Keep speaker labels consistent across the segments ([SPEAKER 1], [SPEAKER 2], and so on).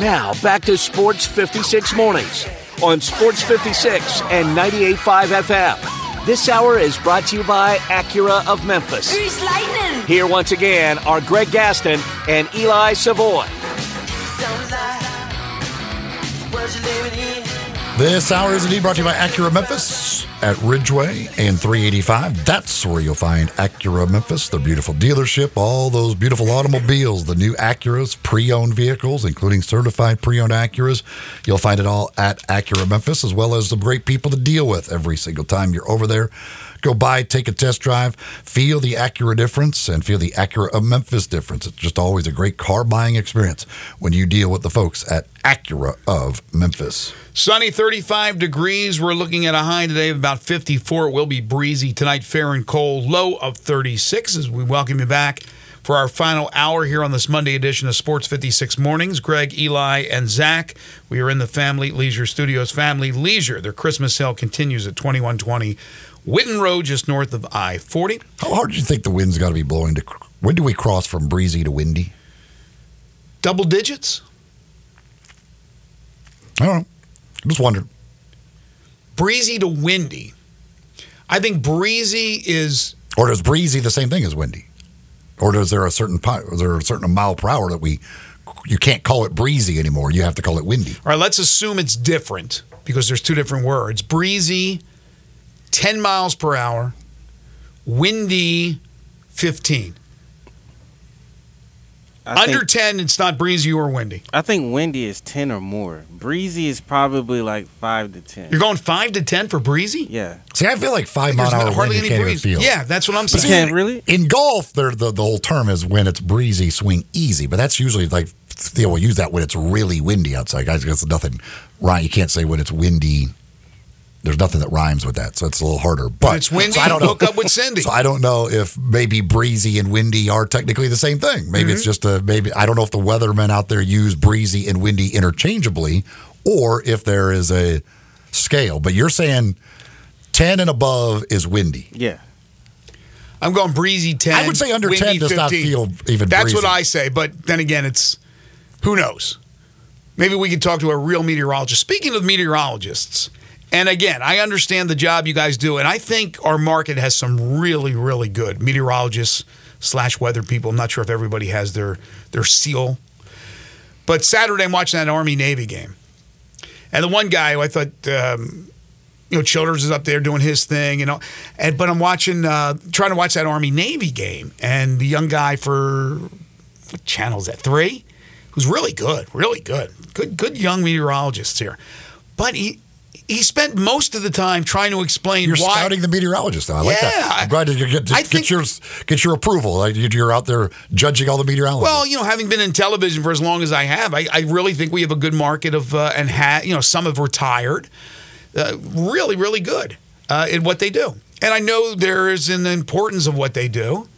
[SPEAKER 1] Now, back to Sports 56 Mornings on Sports 56 and 98.5 FM. This hour is brought to you by Acura of Memphis.
[SPEAKER 2] Grease lightning.
[SPEAKER 1] Here once again are Greg Gaston and Eli Savoy.
[SPEAKER 3] This hour is indeed brought to you by Acura Memphis at Ridgeway and 385. That's where you'll find Acura Memphis, their beautiful dealership, all those beautiful automobiles, the new Acuras, pre-owned vehicles, including certified pre-owned Acuras. You'll find it all at Acura Memphis, as well as the great people to deal with every single time you're over there. Go by, take a test drive, feel the Acura difference, and feel the Acura of uh, Memphis difference. It's just always a great car buying experience when you deal with the folks at Acura of Memphis.
[SPEAKER 4] Sunny 35 degrees. We're looking at a high today of about 54. It will be breezy tonight, fair and cold, low of 36 as we welcome you back for our final hour here on this Monday edition of Sports 56 Mornings. Greg, Eli, and Zach. We are in the Family Leisure Studios. Family Leisure. Their Christmas sale continues at 2120 Whitten Road, just north of I 40.
[SPEAKER 3] How hard do you think the wind's got to be blowing to? When do we cross from breezy to windy?
[SPEAKER 4] Double digits.
[SPEAKER 3] I don't know. Just wondered.
[SPEAKER 4] Breezy to windy. I think breezy is
[SPEAKER 3] Or is breezy the same thing as windy? Or is there a certain is there a certain mile per hour that we you can't call it breezy anymore? You have to call it windy.
[SPEAKER 4] All right, let's assume it's different because there's two different words. Breezy, 10 miles per hour, windy, 15.
[SPEAKER 5] I
[SPEAKER 4] Under
[SPEAKER 5] think,
[SPEAKER 4] 10, it's not breezy or windy.
[SPEAKER 5] I think windy is ten or more. Breezy is probably like five to ten.
[SPEAKER 4] You're going 5 to 10 for breezy?
[SPEAKER 5] yeah.
[SPEAKER 3] See, I feel like five mile
[SPEAKER 4] There's
[SPEAKER 3] an hour
[SPEAKER 4] not- hardly
[SPEAKER 3] wind
[SPEAKER 4] any
[SPEAKER 3] can't even
[SPEAKER 4] breeze.
[SPEAKER 3] feel.
[SPEAKER 4] Yeah, that's what I'm
[SPEAKER 5] You
[SPEAKER 4] saying.
[SPEAKER 5] can't really.
[SPEAKER 3] In golf, the, the whole term is when it's breezy, swing easy. But that's usually like they will use that when it's really windy outside. Guys, there's nothing right. You can't say when it's windy. There's nothing that rhymes with that, so it's a little harder. But
[SPEAKER 4] When it's windy,
[SPEAKER 3] so I don't know.
[SPEAKER 4] hook up with Cindy.
[SPEAKER 3] So I don't know if maybe breezy and windy are technically the same thing. Maybe
[SPEAKER 4] Mm-hmm.
[SPEAKER 3] it's just a maybe I don't know if the weathermen out there use breezy and windy interchangeably, or if there is a scale. But you're saying ten and above is windy.
[SPEAKER 5] Yeah.
[SPEAKER 4] I'm going breezy 10.
[SPEAKER 3] I would say under 10
[SPEAKER 4] windy
[SPEAKER 3] does not
[SPEAKER 4] 15.
[SPEAKER 3] feel even
[SPEAKER 4] That's
[SPEAKER 3] breezy.
[SPEAKER 4] what I say, but then again, it's who knows? Maybe we could talk to a real meteorologist. Speaking of meteorologists, and again, I understand the job you guys do, and I think our market has some really, really good meteorologists slash weather people. I'm not sure if everybody has their their seal, but Saturday I'm watching that Army Navy game, and the one guy who I thought. Um, you know, Childers is up there doing his thing, you know. And but I'm watching, uh, trying to watch that Army Navy game, and the young guy for what channel is that? Three, who's really good, really good, good, good young meteorologists here. But he he spent most of the time trying to explain why.
[SPEAKER 3] You're
[SPEAKER 4] why.
[SPEAKER 3] scouting the meteorologist. Though. I like
[SPEAKER 4] Yeah,
[SPEAKER 3] that. I'm glad to get, to get
[SPEAKER 4] think-
[SPEAKER 3] your get your approval. Like you're out there judging all the meteorologists.
[SPEAKER 4] Well, you know, having been in television for as long as I have, I, I really think we have a good market of, uh, and ha- you know, some have retired. Uh, really, really good uh, in what they do. And I know there is an importance of what they do.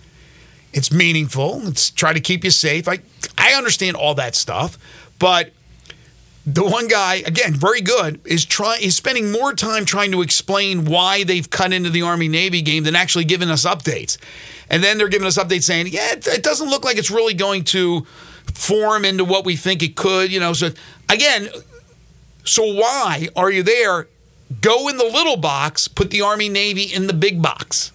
[SPEAKER 4] It's meaningful. It's try to keep you safe. I I understand all that stuff, but the one guy again, very good, is trying is spending more time trying to explain why they've cut into the Army Navy game than actually giving us updates. And then they're giving us updates saying, "Yeah, it, it doesn't look like it's really going to form into what we think it could." You know, so again, so why are you there? Go in the little box. Put the Army Navy in the big box.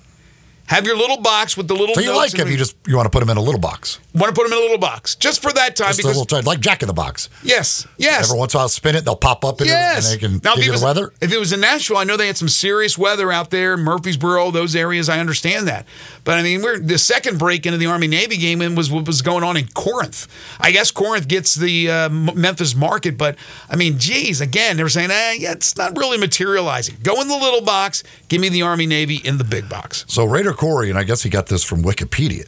[SPEAKER 4] Have your little box with the little.
[SPEAKER 3] so you like him? You just you want to put him in a little box,
[SPEAKER 4] want to put them in a little box just for that time
[SPEAKER 3] just a
[SPEAKER 4] because
[SPEAKER 3] little like Jack in the Box.
[SPEAKER 4] yes, yes.
[SPEAKER 3] Every once in a while, spin it. They'll pop up in
[SPEAKER 4] Yes.
[SPEAKER 3] it, and they can
[SPEAKER 4] now, if
[SPEAKER 3] give
[SPEAKER 4] it was,
[SPEAKER 3] the weather.
[SPEAKER 4] If it was in Nashville, I know they had some serious weather out there, Murfreesboro, those areas. I understand that, but I mean, we're the second break into the Army Navy game and was what was going on in Corinth. I guess Corinth gets the uh, Memphis market, but I mean, geez, again, they were saying, eh, yeah, it's not really materializing. Go in the little box. Give me the Army Navy in the big box.
[SPEAKER 3] So Raider Corey, and I guess he got this from Wikipedia.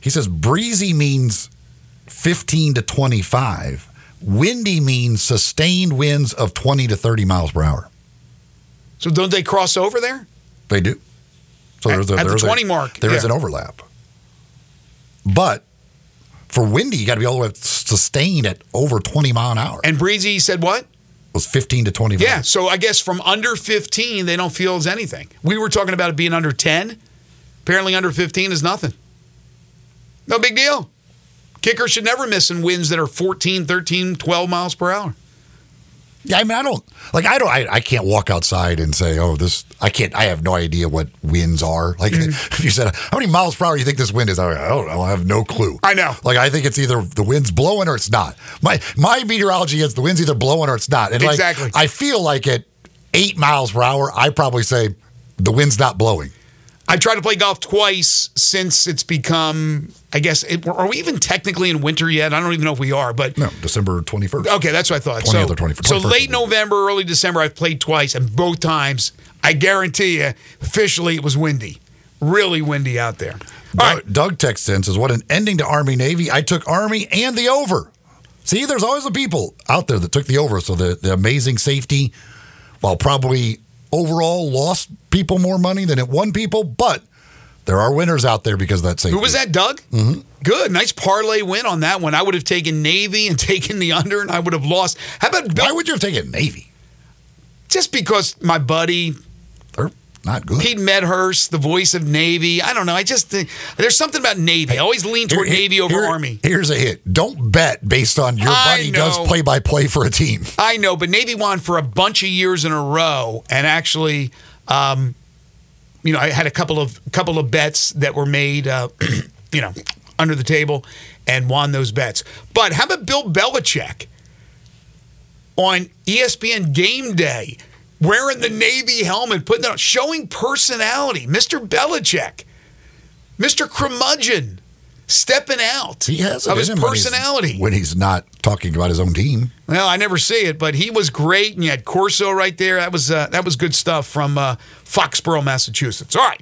[SPEAKER 3] He says breezy means 15 to 25. Windy means sustained winds of 20 to 30 miles per hour.
[SPEAKER 4] So don't they cross over there?
[SPEAKER 3] They do. So
[SPEAKER 4] At-
[SPEAKER 3] there's a,
[SPEAKER 4] at the
[SPEAKER 3] there's a-
[SPEAKER 4] 20 mark,
[SPEAKER 3] There is
[SPEAKER 4] yeah.
[SPEAKER 3] an overlap. But for windy, you got to be all the way sustained at over 20 mile an hour.
[SPEAKER 4] And Breezy said what?
[SPEAKER 3] was 15 to 25.
[SPEAKER 4] Yeah, so I guess from under 15, they don't feel as anything. We were talking about it being under 10. Apparently, under 15 is nothing. No big deal. Kicker should never miss in winds that are 14, 13, 12 miles per hour.
[SPEAKER 3] Yeah, I mean, I don't like. I don't. I, I can't walk outside and say, "Oh, this." I can't. I have no idea what winds are. Like,
[SPEAKER 4] Mm-hmm.
[SPEAKER 3] if you said, "How many miles per hour you think this wind is?" I don't know. I have no clue.
[SPEAKER 4] I know.
[SPEAKER 3] Like, I think it's either the wind's blowing or it's not. My my meteorology is the wind's either blowing or it's not. And like,
[SPEAKER 4] Exactly.
[SPEAKER 3] I feel like at eight miles per hour, I probably say the wind's not blowing.
[SPEAKER 4] I tried to play golf twice since it's become, I guess, it, are we even technically in winter yet? I don't even know if we are, but
[SPEAKER 3] No, December twenty first.
[SPEAKER 4] Okay, that's what I thought.
[SPEAKER 3] 20th
[SPEAKER 4] so,
[SPEAKER 3] or 21st,
[SPEAKER 4] so late November, early December, I've played twice, and both times, I guarantee you, officially, it was windy, really windy out there. All right,
[SPEAKER 3] Doug, Doug texts in says, "What an ending to Army Navy! I took Army and the over. See, there's always the people out there that took the over. So the the amazing safety, while probably overall lost people more money than it won people, but there are winners out there because of that safety.
[SPEAKER 4] who was that, Doug? Mm-hmm. Good, nice parlay win on that one. I would have taken Navy and taken the under, and I would have lost. How about
[SPEAKER 3] Why would you have taken Navy?
[SPEAKER 4] Just because my buddy
[SPEAKER 3] not good.
[SPEAKER 4] Pete Medhurst, the voice of Navy. I don't know. I just think there's something about Navy. I always lean toward
[SPEAKER 3] Here-
[SPEAKER 4] Navy over
[SPEAKER 3] here-
[SPEAKER 4] Army.
[SPEAKER 3] Here's a hit. Don't bet based on your
[SPEAKER 4] I
[SPEAKER 3] buddy does play by play for a team.
[SPEAKER 4] I know, but Navy won for a bunch of years in a row, and actually, um, you know, I had a couple of couple of bets that were made, uh, you know, under the table, and won those bets. But how about Bill Belichick on ESPN Game Day, wearing the Navy helmet, putting on, showing personality, Mister Belichick, Mister Curmudgeon, stepping out
[SPEAKER 3] He has
[SPEAKER 4] of his
[SPEAKER 3] him when he's-
[SPEAKER 4] personality.
[SPEAKER 3] when he's not talking about his own team.
[SPEAKER 4] Well, I never see it, but he was great, and you had Corso right there. That was uh, that was good stuff from uh, Foxborough, Massachusetts. All right,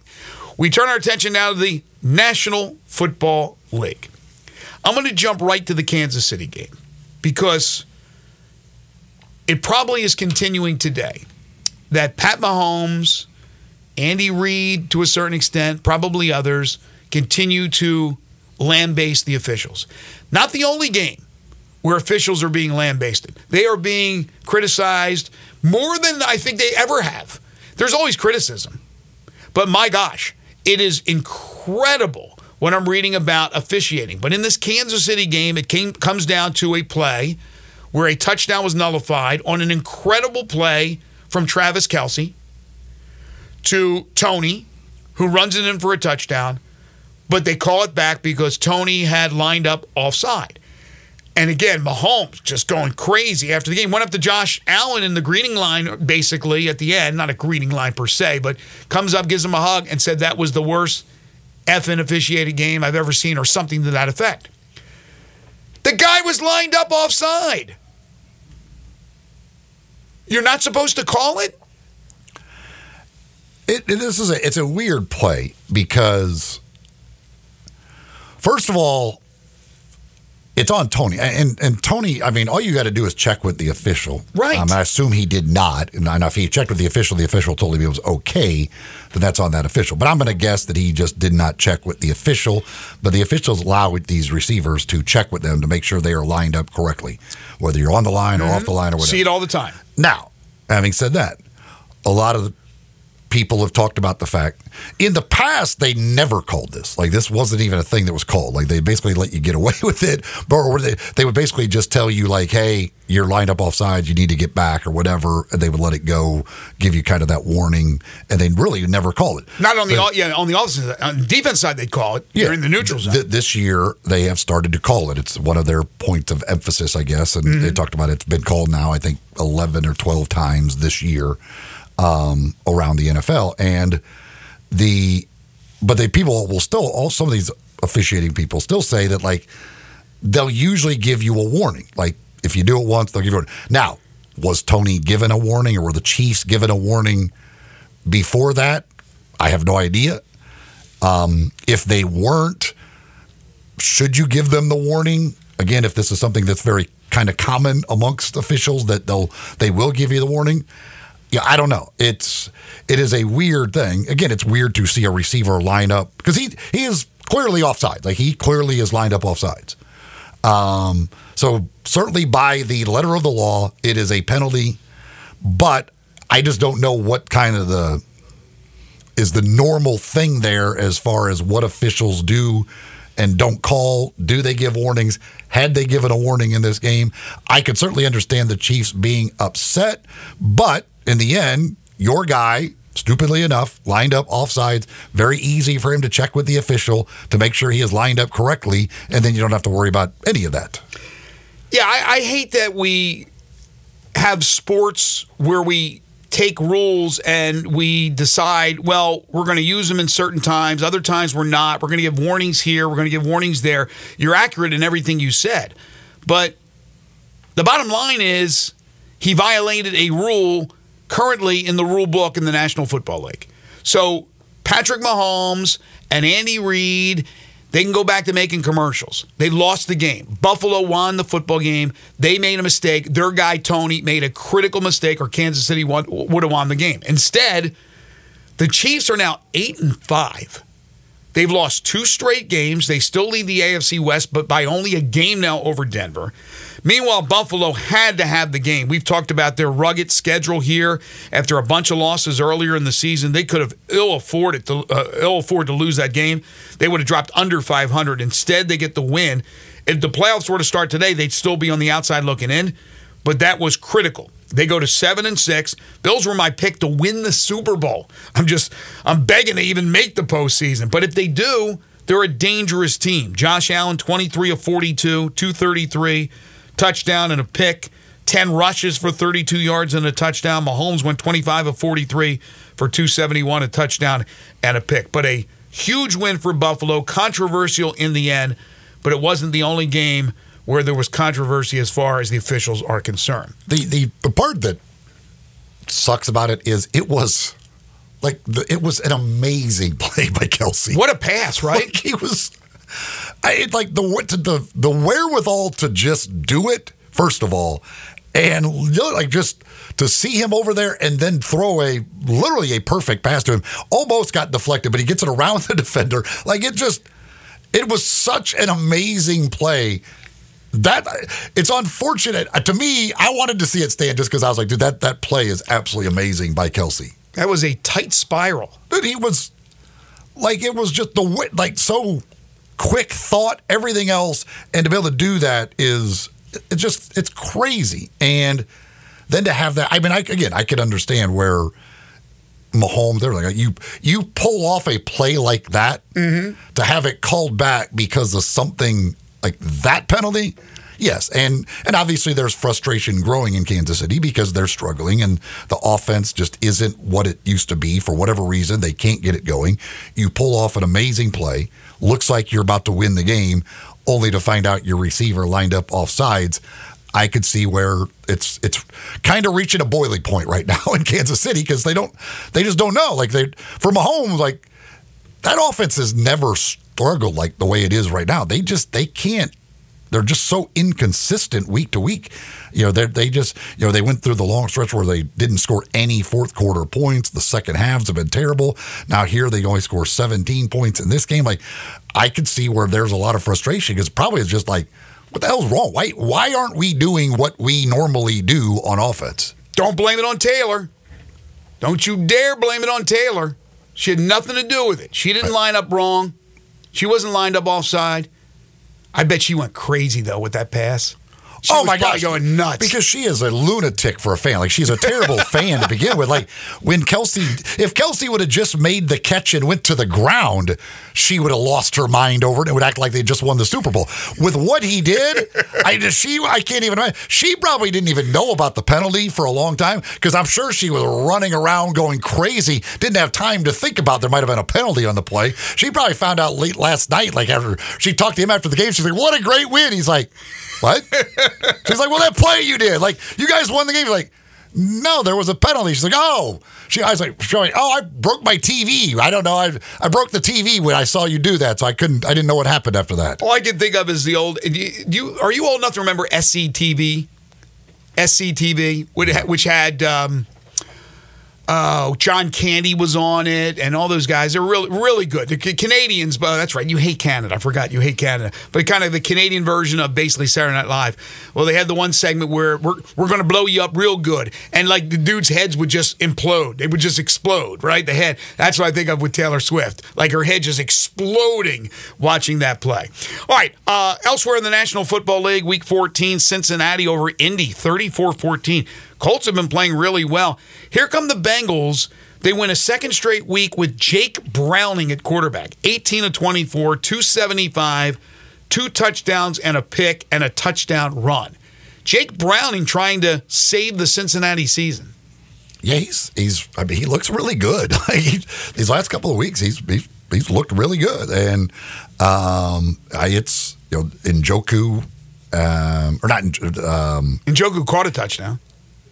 [SPEAKER 4] we turn our attention now to the National Football League. I'm going to jump right to the Kansas City game because it probably is continuing today. That Pat Mahomes, Andy Reid, to a certain extent, probably others, continue to lambaste the officials. Not the only game where officials are being lambasted. They are being criticized more than I think they ever have. There's always criticism. But my gosh, it is incredible when I'm reading about officiating. But in this Kansas City game, it came comes down to a play where a touchdown was nullified on an incredible play from Travis Kelce to Toney, who runs it in for a touchdown, but they call it back because Toney had lined up offside. And again, Mahomes just going crazy after the game. Went up to Josh Allen in the greeting line, basically at the end, not a greeting line per se, but comes up, gives him a hug, and said that was the worst effing officiated game I've ever seen, or something to that effect. The guy was lined up offside. You're not supposed to call it?
[SPEAKER 3] It, this is a it's a weird play because first of all, it's on Toney and and Toney. I mean, all you got to do is check with the official,
[SPEAKER 4] Right.
[SPEAKER 3] Um, I assume he did not, and if he checked with the official, the official told him it was okay. Then that's on that official. But I'm going to guess that he just did not check with the official. But the officials allow these receivers to check with them to make sure they are lined up correctly, whether you're on the line or off the line or whatever.
[SPEAKER 4] See it all the time.
[SPEAKER 3] Now, having said that, a lot of the people have talked about the fact in the past they never called this. Like this wasn't even a thing that was called. Like they basically let you get away with it, but or they, they would basically just tell you like, "Hey, you're lined up offside. You need to get back or whatever," and they would let it go, give you kind of that warning, and they really never call it.
[SPEAKER 4] Not on the
[SPEAKER 3] But-
[SPEAKER 4] yeah on the offensive on the defense side they'd call it. You're in the neutral zone.
[SPEAKER 3] Th- this year, they have started to call it. It's one of their points of emphasis, I guess. And
[SPEAKER 4] Mm-hmm.
[SPEAKER 3] they talked about it. it's been called now, I think, 11 or 12 times this year um, around the NFL. And the, but they people will still, all some of these officiating people still say that, like, they'll usually give you a warning. Like, if you do it once, they'll give you a warning. Now, was Toney given a warning or were the Chiefs given a warning before that? I have no idea. Um, if they weren't, should you give them the warning? Again, if this is something that's very kind of common amongst officials that they'll they will give you the warning. Yeah, I don't know. It's it is a weird thing. Again, it's weird to see a receiver line up because he he is clearly offside. Like he clearly is lined up offsides. Um, so certainly by the letter of the law, it is a penalty. But I just don't know what kind of the is the normal thing there as far as what officials do and don't call? Do they give warnings? Had they given a warning in this game, I could certainly understand the Chiefs being upset, but in the end, your guy stupidly enough, lined up offsides. Very easy for him to check with the official to make sure he is lined up correctly, and then you don't have to worry about any of that.
[SPEAKER 4] Yeah, I, I hate that we have sports where we take rules and we decide, well, we're going to use them in certain times. Other times we're not. We're going to give warnings here. We're going to give warnings there. You're accurate in everything you said. But the bottom line is he violated a rule currently in the rule book in the National Football League. So Patrick Mahomes and Andy Reid, they can go back to making commercials. They lost the game. Buffalo won the football game. They made a mistake. Their guy Toney made a critical mistake, or Kansas City won, would have won the game. Instead, the Chiefs are now eight and five. They've lost two straight games. They still lead the AFC West, but by only a game now over Denver. Meanwhile, Buffalo had to have the game. We've talked about their rugged schedule here. After a bunch of losses earlier in the season, they could have ill afforded to uh, ill afford to lose that game. They would have dropped under 500. Instead, they get the win. If the playoffs were to start today, they'd still be on the outside looking in. But that was critical. They go to seven and six. Bills were my pick to win the Super Bowl. I'm just I'm begging to even make the postseason. But if they do, they're a dangerous team. Josh Allen, 23 of 42, 233 touchdown and a pick, 10 rushes for 32 yards and a touchdown. Mahomes went 25 of 43 for 271, a touchdown and a pick. But a huge win for Buffalo, controversial in the end, but it wasn't the only game where there was controversy as far as the officials are concerned.
[SPEAKER 3] The the, the part that sucks about it is it was like the, it was an amazing play by Kelce.
[SPEAKER 4] What a pass, right?
[SPEAKER 3] Like he was, I like the the the wherewithal to just do it first of all, and like just to see him over there and then throw a literally a perfect pass to him. Almost got deflected, but he gets it around the defender. Like it just, it was such an amazing play. That it's unfortunate Uh, to me. I wanted to see it stand just because I was like, dude, that that play is absolutely amazing by Kelce.
[SPEAKER 4] That was a tight spiral.
[SPEAKER 3] Dude, he was like it was just the like so quick thought, everything else, and to be able to do that is it's just it's crazy. And then to have that, I mean, I again, I could understand where Mahomes, they're like you you pull off a play like that to have it called back because of something like that penalty. Yes, and and obviously there's frustration growing in Kansas City because they're struggling and the offense just isn't what it used to be for whatever reason. They can't get it going. You pull off an amazing play, looks like you're about to win the game, only to find out your receiver lined up off sides. I could see where it's it's kind of reaching a boiling point right now in Kansas City because they don't they just don't know. Like they for Mahomes, like that offense has never struggled like the way it is right now. They just they can't. They're just so inconsistent week to week. You know, they they just you know they went through the long stretch where they didn't score any fourth quarter points. The second halves have been terrible. Now here they only score 17 points in this game. Like I could see where there's a lot of frustration because probably it's just like what the hell's wrong? Why why aren't we doing what we normally do on offense?
[SPEAKER 4] Don't blame it on Taylor. Don't you dare blame it on Taylor. She had nothing to do with it. She didn't line up wrong. She wasn't lined up offside. I bet she went crazy though with that pass. She
[SPEAKER 3] oh my gosh,
[SPEAKER 4] going nuts.
[SPEAKER 3] Because she is a lunatic for a fan. Like she's a terrible fan to begin with. Like when Kelce, if Kelce would have just made the catch and went to the ground, she would have lost her mind over it and would act like they just won the Super Bowl. With what he did, I just she I can't even. imagine. She probably didn't even know about the penalty for a long time because I'm sure she was running around going crazy. Didn't have time to think about there might have been a penalty on the play. She probably found out late last night. Like after she talked to him after the game, she's like, "What a great win!" He's like, "What?" She's like, "Well, that play you did, like you guys won the game." He's like, "No, there was a penalty." She's like, "Oh." She, I was like, showing, "Oh, I broke my TV. I don't know. I I broke the TV when I saw you do that, so I couldn't. I didn't know what happened after that."
[SPEAKER 4] All I can think of is the old. You, you are you old enough to remember SCTV? SCTV, which had- which had um, Oh, John Candy was on it, and all those guys. They're really, really good. The Ca- Canadians, but that's right. You hate Canada. I forgot you hate Canada. But kind of the Canadian version of basically Saturday Night Live. Well, they had the one segment where we're we're going to blow you up real good, and like the dudes' heads would just implode. They would just explode, right? The head. That's what I think of with Taylor Swift. Like her head just exploding watching that play. All right. Uh, elsewhere in the National Football League, Week 14, Cincinnati over Indy, 34-14. Colts have been playing really well. Here come the Bengals. They win a second straight week with Jake Browning at quarterback. 18 of 24, 275, two touchdowns and a pick and a touchdown run. Jake Browning trying to save the Cincinnati season.
[SPEAKER 3] Yeah, he's he's. I mean, he looks really good. He, these last couple of weeks, he's he's, he's looked really good, and um, I, it's you know Njoku, um, or not um,
[SPEAKER 4] And Joku caught a touchdown.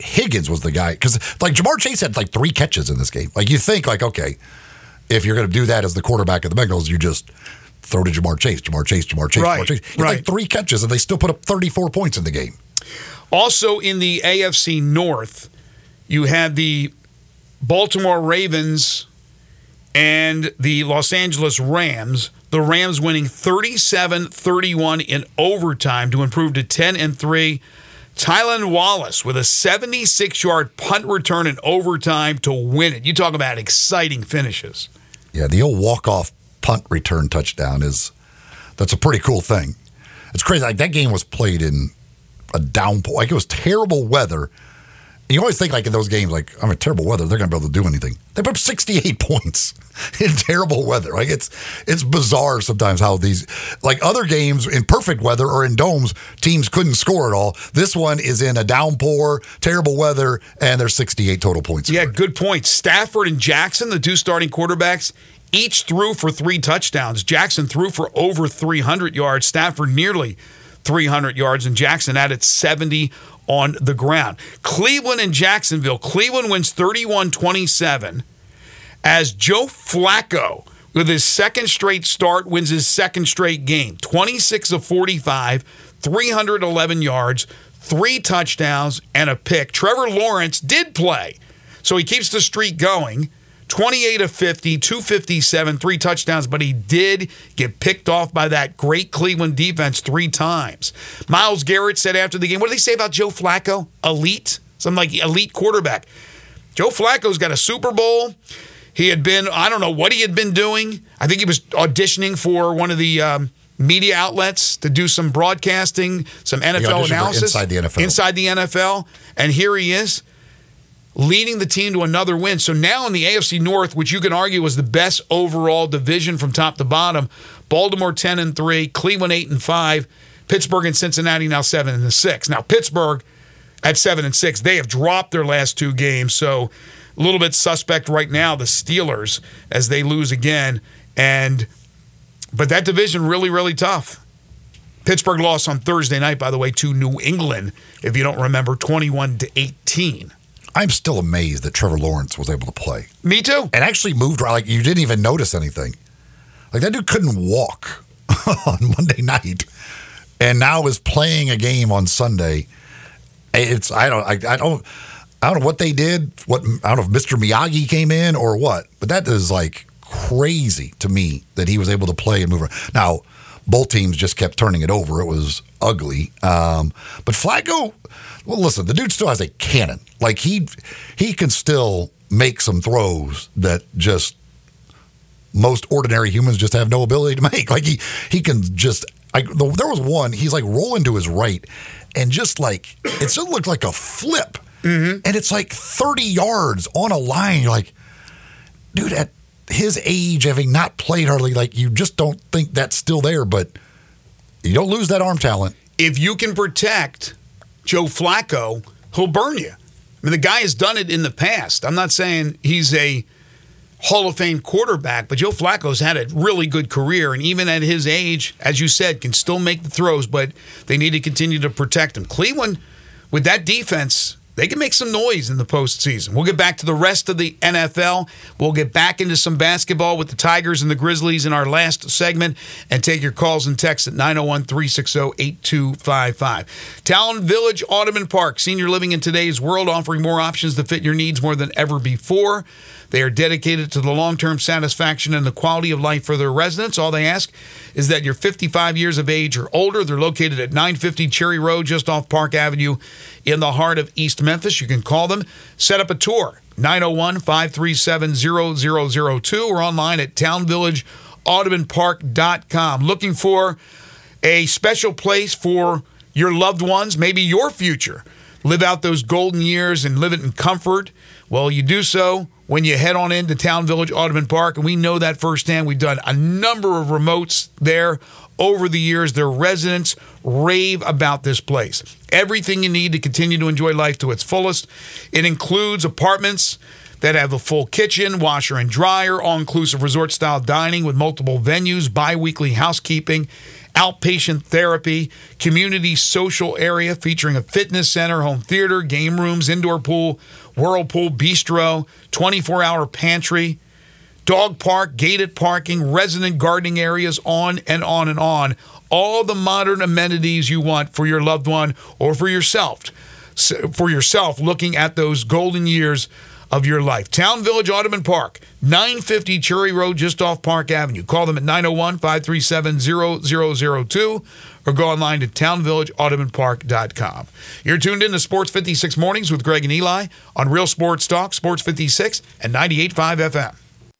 [SPEAKER 3] Higgins was the guy because like Ja'Marr Chase had like three catches in this game. Like you think like okay, if you're going to do that as the quarterback of the Bengals, you just throw to Ja'Marr Chase, Ja'Marr Chase, Ja'Marr Chase,
[SPEAKER 4] Right,
[SPEAKER 3] Ja'Marr Chase. He had
[SPEAKER 4] right.
[SPEAKER 3] like three catches and they still put up 34 points in the game.
[SPEAKER 4] Also in the AFC North, you had the Baltimore Ravens and the Los Angeles Rams. The Rams winning 37-31 in overtime to improve to 10 and 3. Tylan Wallace with a 76-yard punt return in overtime to win it. You talk about exciting finishes.
[SPEAKER 3] Yeah, the old walk off punt return touchdown is that's a pretty cool thing. It's crazy. Like that game was played in a downpour. Like it was terrible weather. And you always think like in those games, like I mean, terrible weather, they're gonna be able to do anything. They put up 68 points in terrible weather. Like it's it's bizarre sometimes how these like other games in perfect weather or in domes, teams couldn't score at all. This one is in a downpour, terrible weather, and there's 68 total points.
[SPEAKER 4] Yeah,
[SPEAKER 3] scored.
[SPEAKER 4] good point. Stafford and Jackson, the two starting quarterbacks, each threw for three touchdowns. Jackson threw for over 300 yards. Stafford nearly 300 yards, and Jackson added 70 on the ground. Cleveland and Jacksonville. Cleveland wins 31 27 as Joe Flacco, with his second straight start, wins his second straight game. 26 of 45, 311 yards, three touchdowns, and a pick. Trevor Lawrence did play, so he keeps the streak going. 28 of 50, 257, three touchdowns, but he did get picked off by that great Cleveland defense three times. Myles Garrett said after the game, what do they say about Joe Flacco? Elite? Something like elite quarterback. Joe Flacco's got a Super Bowl. He had been, I don't know what he had been doing. I think he was auditioning for one of the um, media outlets to do some broadcasting, some NFL analysis.
[SPEAKER 3] Inside the NFL.
[SPEAKER 4] Inside the NFL. And here he is leading the team to another win. So now in the AFC North, which you can argue was the best overall division from top to bottom, Baltimore 10 and 3, Cleveland 8 and 5, Pittsburgh and Cincinnati now 7 and 6. Now Pittsburgh at 7 and 6, they have dropped their last two games, so a little bit suspect right now the Steelers as they lose again and but that division really really tough. Pittsburgh lost on Thursday night by the way to New England if you don't remember 21 to 18.
[SPEAKER 3] I'm still amazed that Trevor Lawrence was able to play.
[SPEAKER 4] Me too.
[SPEAKER 3] and actually moved around. Like you didn't even notice anything. Like that dude couldn't walk on Monday night, and now is playing a game on Sunday. It's I don't I, I don't I don't know what they did. What I don't know if Mr. Miyagi came in or what, but that is like crazy to me that he was able to play and move around. Now both teams just kept turning it over. It was ugly. Um, but Flacco, well, listen, the dude still has a cannon. Like he he can still make some throws that just most ordinary humans just have no ability to make. Like he he can just. I, there was one. He's like rolling to his right, and just like it just looked like a flip, mm-hmm. and it's like thirty yards on a line. You're like, dude, at his age, having not played hardly, like you just don't think that's still there. But you don't lose that arm talent.
[SPEAKER 4] If you can protect Joe Flacco, he'll burn you. I mean, the guy has done it in the past. I'm not saying he's a Hall of Fame quarterback, but Joe Flacco's had a really good career, and even at his age, as you said, can still make the throws. But they need to continue to protect him. Cleveland, with that defense, they can make some noise in the postseason. We'll get back to the rest of the NFL. We'll get back into some basketball with the Tigers and the Grizzlies in our last segment and take your calls and texts at 901 360 8255. Town Village Audubon Park, senior living in today's world, offering more options to fit your needs more than ever before. They are dedicated to the long term satisfaction and the quality of life for their residents. All they ask is that you're 55 years of age or older. They're located at 950 Cherry Road, just off Park Avenue in the heart of East Memphis. You can call them, set up a tour, 901 537 0002, or online at townvillageaudubonpark.com. Looking for a special place for your loved ones, maybe your future. Live out those golden years and live it in comfort. Well, you do so when you head on into Town Village Audubon Park, and we know that firsthand. We've done a number of remotes there over the years. Their residents rave about this place. Everything you need to continue to enjoy life to its fullest. It includes apartments that have a full kitchen, washer and dryer, all inclusive resort style dining with multiple venues, bi weekly housekeeping, outpatient therapy, community social area featuring a fitness center, home theater, game rooms, indoor pool, whirlpool, bistro, 24 hour pantry, dog park, gated parking, resident gardening areas, on and on and on. All the modern amenities you want for your loved one or for yourself. For yourself, looking at those golden years of your life. Town Village Audubon Park, 950 Cherry Road, just off Park Avenue. Call them at 901 537 0002 or go online to townvillageaudubonpark.com. You're tuned in to Sports 56 Mornings with Greg and Eli on Real Sports Talk, Sports 56 and 98.5 FM.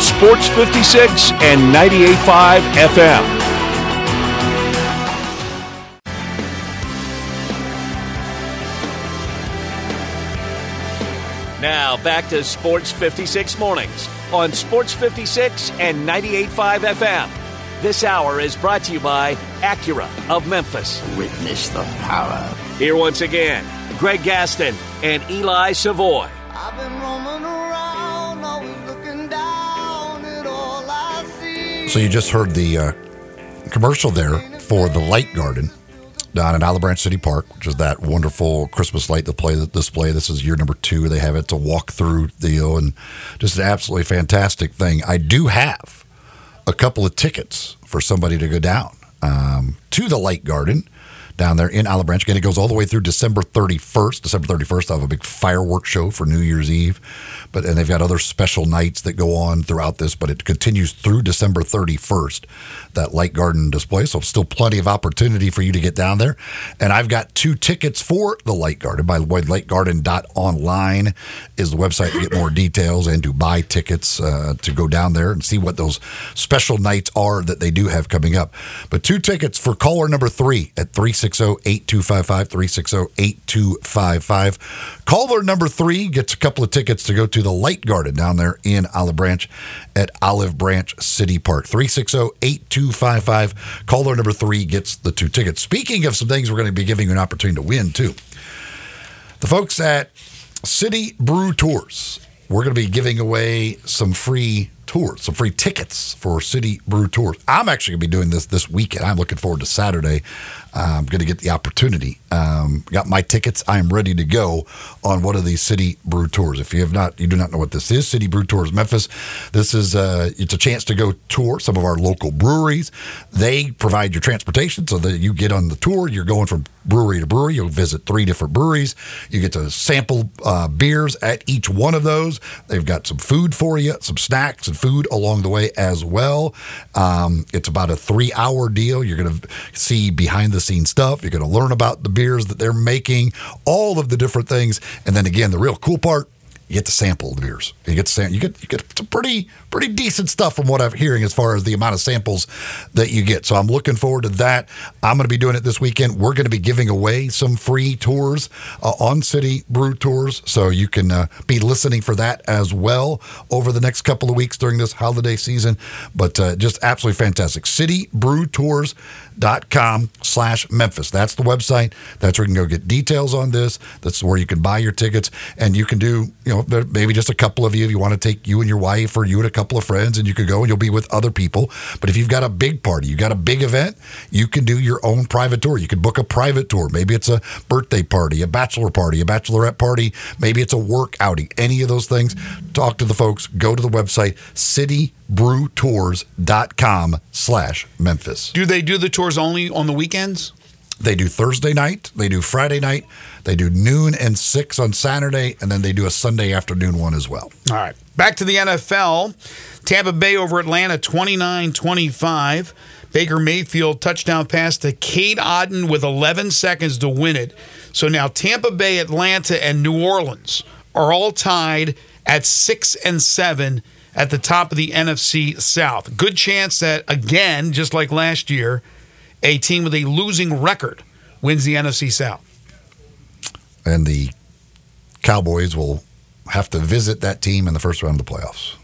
[SPEAKER 1] Sports 56 and 98.5 FM. Now back to Sports 56 mornings on Sports 56 and 98.5 FM. This hour is brought to you by Acura of Memphis.
[SPEAKER 6] Witness the power.
[SPEAKER 1] Here once again, Greg Gaston and Eli Savoy.
[SPEAKER 3] So you just heard the uh, commercial there for the Light Garden down at Olive Branch City Park, which is that wonderful Christmas light display. display. This is year number two. They have it to walk through deal and just an absolutely fantastic thing. I do have a couple of tickets for somebody to go down um, to the Light Garden down there in Olive Branch. Again, it goes all the way through December 31st. December 31st, they'll have a big fireworks show for New Year's Eve. But and they've got other special nights that go on throughout this, but it continues through December 31st, that light garden display. So still plenty of opportunity for you to get down there. And I've got two tickets for the light garden. By the way, lightgarden.online is the website to get more details and to buy tickets uh, to go down there and see what those special nights are that they do have coming up. But two tickets for caller number three at 360-8255, 360-8255. Caller number three gets a couple of tickets to go to the Light Garden down there in Olive Branch at Olive Branch City Park. 360-8255. Caller number three gets the two tickets. Speaking of some things we're going to be giving you an opportunity to win too. The folks at City Brew Tours, we're going to be giving away some free tours, some free tickets for City Brew Tours. I'm actually going to be doing this this weekend. I'm looking forward to Saturday. I'm going to get the opportunity. Um, got my tickets. I am ready to go on one of these City Brew Tours. If you have not, you do not know what this is. City Brew Tours Memphis. This is uh, it's a chance to go tour some of our local breweries. They provide your transportation so that you get on the tour. You're going from brewery to brewery. You'll visit three different breweries. You get to sample uh, beers at each one of those. They've got some food for you, some snacks and food along the way as well. Um, it's about a three hour deal. You're going to see behind the scenes stuff. You're going to learn about the beers that they're making, all of the different things. And then again, the real cool part you get to sample the beers. You get to sam- you get you get some pretty pretty decent stuff from what I'm hearing as far as the amount of samples that you get. So I'm looking forward to that. I'm going to be doing it this weekend. We're going to be giving away some free tours uh, on City Brew Tours, so you can uh, be listening for that as well over the next couple of weeks during this holiday season. But uh, just absolutely fantastic. CityBrewTours.com slash Memphis. That's the website. That's where you can go get details on this. That's where you can buy your tickets, and you can do you know maybe just a couple of you if you want to take you and your wife or you and a couple of friends, and you could go and you'll be with other people. But if you've got a big party, you've got a big event, you can do your own private tour. You can book a private tour. Maybe it's a birthday party, a bachelor party, a bachelorette party. Maybe it's a work outing. Any of those things. Talk to the folks. Go to the website citybrewtours.com slash Memphis.
[SPEAKER 4] Do they do the tours only on the weekends?
[SPEAKER 3] They do Thursday night, they do Friday night, they do noon and six on Saturday, and then they do a Sunday afternoon one as well.
[SPEAKER 4] All right. Back to the NFL. Tampa Bay over Atlanta 29 25. Baker Mayfield touchdown pass to Cade Otton with 11 seconds to win it. So now Tampa Bay, Atlanta, and New Orleans are all tied at six and seven at the top of the NFC South. Good chance that, again, just like last year, a team with a losing record wins the NFC South.
[SPEAKER 3] And the Cowboys will have to visit that team in the first round of the playoffs.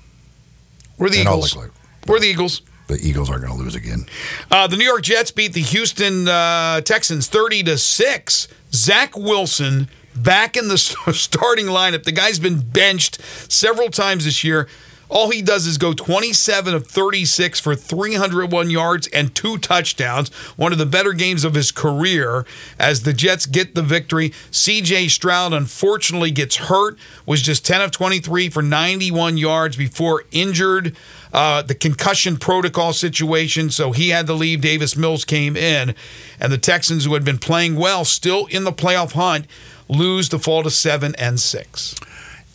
[SPEAKER 4] We're the
[SPEAKER 3] all
[SPEAKER 4] Eagles.
[SPEAKER 3] likelihood.
[SPEAKER 4] We're the Eagles.
[SPEAKER 3] The Eagles aren't going to lose again.
[SPEAKER 4] Uh, the New York Jets beat the Houston uh, Texans 30 to 6. Zach Wilson back in the starting lineup. The guy's been benched several times this year. All he does is go 27 of 36 for 301 yards and two touchdowns. One of the better games of his career as the Jets get the victory. CJ Stroud unfortunately gets hurt, was just 10 of 23 for 91 yards before injured. Uh, the concussion protocol situation, so he had to leave. Davis Mills came in, and the Texans, who had been playing well, still in the playoff hunt, lose to fall to seven and six.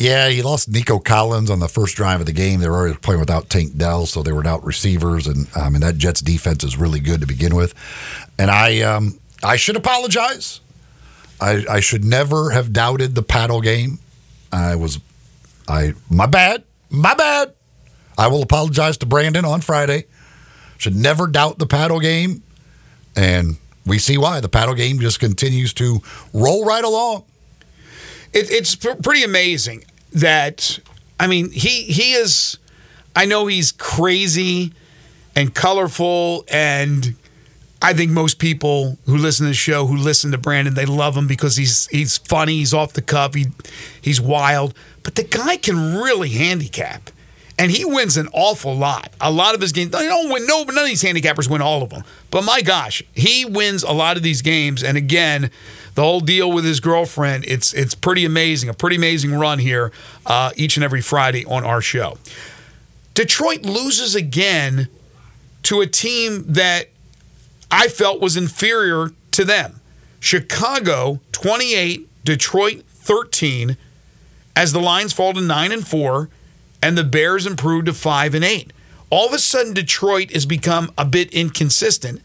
[SPEAKER 3] Yeah, he lost Nico Collins on the first drive of the game. They were already playing without Tank Dell, so they were without receivers, and I mean that Jets defense is really good to begin with. And I, um, I should apologize. I, I should never have doubted the paddle game. I was, I my bad, my bad. I will apologize to Brandon on Friday. Should never doubt the paddle game, and we see why the paddle game just continues to roll right along.
[SPEAKER 4] It, it's pr- pretty amazing that I mean he he is. I know he's crazy and colorful, and I think most people who listen to the show, who listen to Brandon, they love him because he's he's funny, he's off the cuff, he he's wild. But the guy can really handicap. And he wins an awful lot. A lot of his games, they don't win. No, none of these handicappers win all of them. But my gosh, he wins a lot of these games. And again, the whole deal with his girlfriend, it's it's pretty amazing. A pretty amazing run here uh, each and every Friday on our show. Detroit loses again to a team that I felt was inferior to them. Chicago 28, Detroit 13, as the Lions fall to 9 and 4 and the Bears improve to 5 and 8. All of a sudden Detroit has become a bit inconsistent.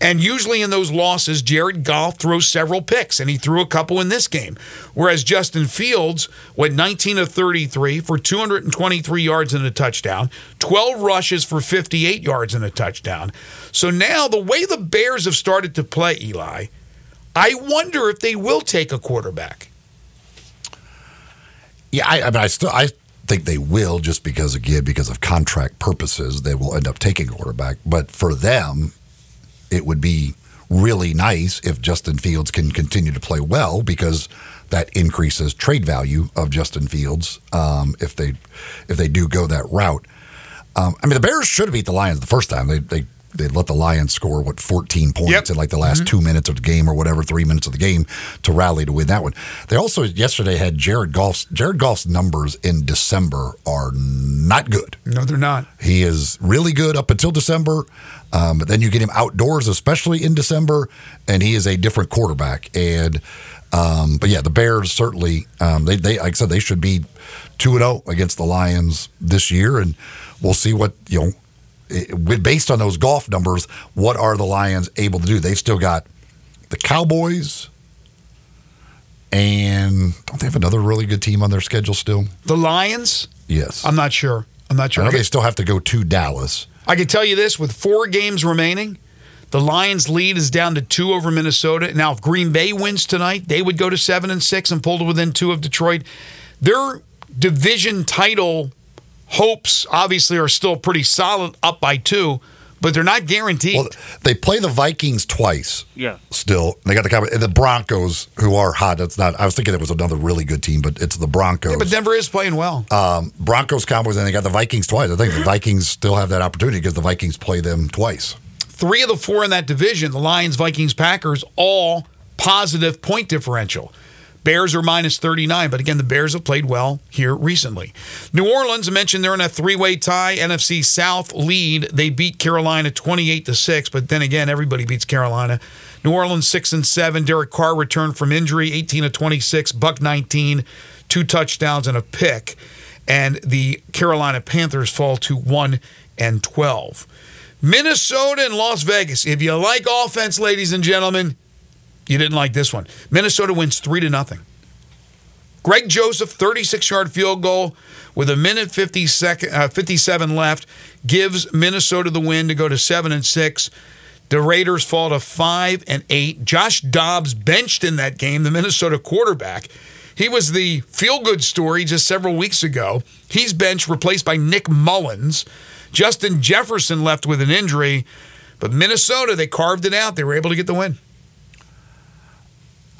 [SPEAKER 4] And usually in those losses, Jared Goff throws several picks, and he threw a couple in this game. Whereas Justin Fields went 19 of 33 for 223 yards and a touchdown, 12 rushes for 58 yards and a touchdown. So now, the way the Bears have started to play, Eli, I wonder if they will take a quarterback.
[SPEAKER 3] Yeah, I, I mean, I still I think they will just because again because of contract purposes they will end up taking a quarterback. But for them, it would be really nice if Justin Fields can continue to play well because that increases trade value of Justin Fields um, if they if they do go that route. Um, I mean, the Bears should have beat the Lions the first time. They they they let the Lions score what 14 points
[SPEAKER 4] Yep.
[SPEAKER 3] in like the last two minutes of the game or whatever, three minutes of the game to rally to win that one. They also yesterday had Jared Goff's Jared Goff's numbers in December are not good.
[SPEAKER 4] No, they're not.
[SPEAKER 3] He is really good up until December, um, but then you get him outdoors, especially in December, and he is a different quarterback. And um, but yeah, the Bears certainly um, they they like I said they should be two and zero against the Lions this year, and we'll see what you know. Based on those Goff numbers, what are the Lions able to do? They've still got the Cowboys, And don't they have another really good team on their schedule still?
[SPEAKER 4] The Lions,
[SPEAKER 3] Yes.
[SPEAKER 4] I'm not sure. I'm not
[SPEAKER 3] I
[SPEAKER 4] sure.
[SPEAKER 3] know they still have to go to Dallas.
[SPEAKER 4] I can tell you this with four games remaining, the Lions' lead is down to two over Minnesota. Now, if Green Bay wins tonight, they would go to seven and six and pull to within two of Detroit. Their division title hopes obviously are still pretty solid, up by two, but they're not guaranteed.
[SPEAKER 3] Well, they play the Vikings twice.
[SPEAKER 5] Yeah.
[SPEAKER 3] Still, they got the Cowboys- and the Broncos, who are hot. That's not. I was thinking it was another really good team, but it's the Broncos.
[SPEAKER 4] Yeah, but Denver is playing well.
[SPEAKER 3] um, Broncos, Cowboys, and they got the Vikings twice. I think the Vikings still have that opportunity because the Vikings play them twice.
[SPEAKER 4] Three of the four in that division, the Lions, Vikings, Packers, all positive point differential. Bears are minus 39, but again, the Bears have played well here recently. New Orleans, mentioned they're in a three way tie, NFC South lead. They beat Carolina 28 to 6, but then again, everybody beats Carolina. New Orleans 6 and 7. Derek Carr returned from injury, 18 to 26, Buck 19, two touchdowns and a pick. And the Carolina Panthers fall to 1 and 12. Minnesota and Las Vegas. If you like offense, ladies and gentlemen, you didn't like this one. Minnesota wins three to nothing. Greg Joseph, 36 yard field goal with a minute 50 second, uh, 57 left, gives Minnesota the win to go to 7 and 6. The Raiders fall to 5 and 8. Josh Dobbs benched in that game, the Minnesota quarterback. He was the feel good story just several weeks ago. He's benched, replaced by Nick Mullens. Justin Jefferson left with an injury, but Minnesota, they carved it out. They were able to get the win.